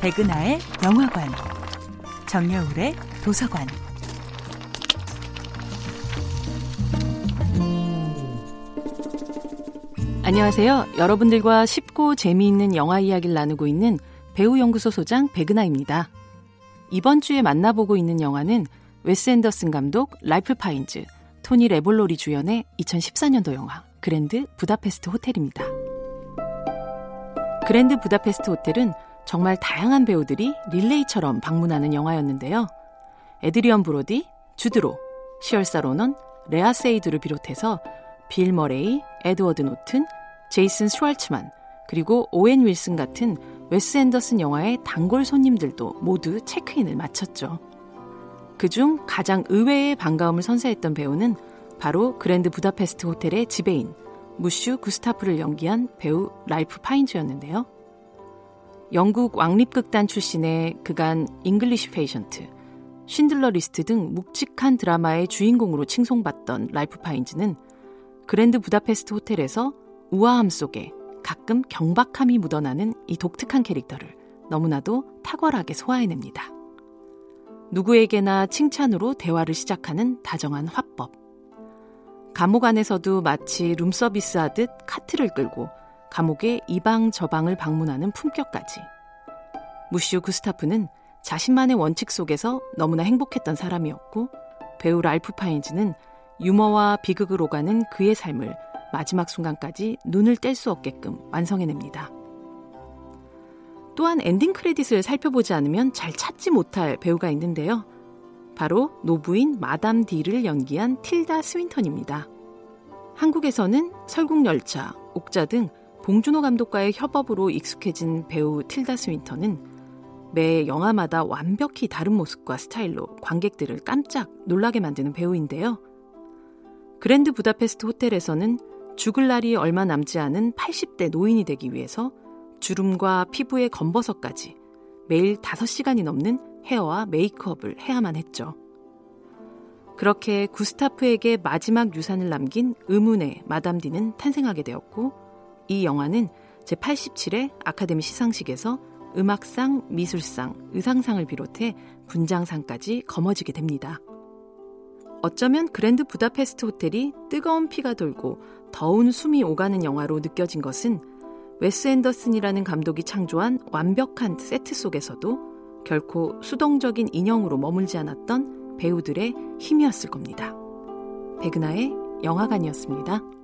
백은하의 영화관, 정여울의 도서관. 안녕하세요. 여러분들과 쉽고 재미있는 영화 이야기를 나누고 있는 배우연구소 소장 백은하입니다. 이번 주에 만나보고 있는 영화는 웨스 앤더슨 감독 라이프 파인즈, 토니 레볼로리 주연의 2014년도 영화 그랜드 부다페스트 호텔입니다. 그랜드 부다페스트 호텔은 정말 다양한 배우들이 릴레이처럼 방문하는 영화였는데요. 에드리언 브로디, 주드 로, 시얼샤 로넌, 레아 세이두를 비롯해서 빌 머레이, 에드워드 노튼, 제이슨 슈왈츠만, 그리고 오웬 윌슨 같은 웨스 앤더슨 영화의 단골 손님들도 모두 체크인을 마쳤죠. 그중 가장 의외의 반가움을 선사했던 배우는 바로 그랜드 부다페스트 호텔의 지배인 무슈 구스타프를 연기한 배우 라이프 파인즈였는데요. 영국 왕립극단 출신의 그간 잉글리시 페이션트, 쉰들러 리스트 등 묵직한 드라마의 주인공으로 칭송받던 라이프 파인즈는 그랜드 부다페스트 호텔에서 우아함 속에 가끔 경박함이 묻어나는 이 독특한 캐릭터를 너무나도 탁월하게 소화해냅니다. 누구에게나 칭찬으로 대화를 시작하는 다정한 화법. 감옥 안에서도 마치 룸서비스 하듯 카트를 끌고 감옥의 이방 저방을 방문하는 품격까지. 무슈 구스타프는 자신만의 원칙 속에서 너무나 행복했던 사람이었고 배우 랄프 파인즈는 유머와 비극을 오가는 그의 삶을 마지막 순간까지 눈을 뗄 수 없게끔 완성해냅니다. 또한 엔딩 크레딧을 살펴보지 않으면 잘 찾지 못할 배우가 있는데요. 바로 노부인 마담 디를 연기한 틸다 스윈턴입니다. 한국에서는 설국열차, 옥자 등 봉준호 감독과의 협업으로 익숙해진 배우 틸다 스윈턴은 매 영화마다 완벽히 다른 모습과 스타일로 관객들을 깜짝 놀라게 만드는 배우인데요. 그랜드 부다페스트 호텔에서는 죽을 날이 얼마 남지 않은 80대 노인이 되기 위해서 주름과 피부의 검버섯까지 매일 5시간이 넘는 헤어와 메이크업을 해야만 했죠. 그렇게 구스타프에게 마지막 유산을 남긴 의문의 마담 디는 탄생하게 되었고 이 영화는 제87회 아카데미 시상식에서 음악상, 미술상, 의상상을 비롯해 분장상까지 거머쥐게 됩니다. 어쩌면 그랜드 부다페스트 호텔이 뜨거운 피가 돌고 더운 숨이 오가는 영화로 느껴진 것은 웨스 앤더슨이라는 감독이 창조한 완벽한 세트 속에서도 결코 수동적인 인형으로 머물지 않았던 배우들의 힘이었을 겁니다. 백은하의 영화관이었습니다.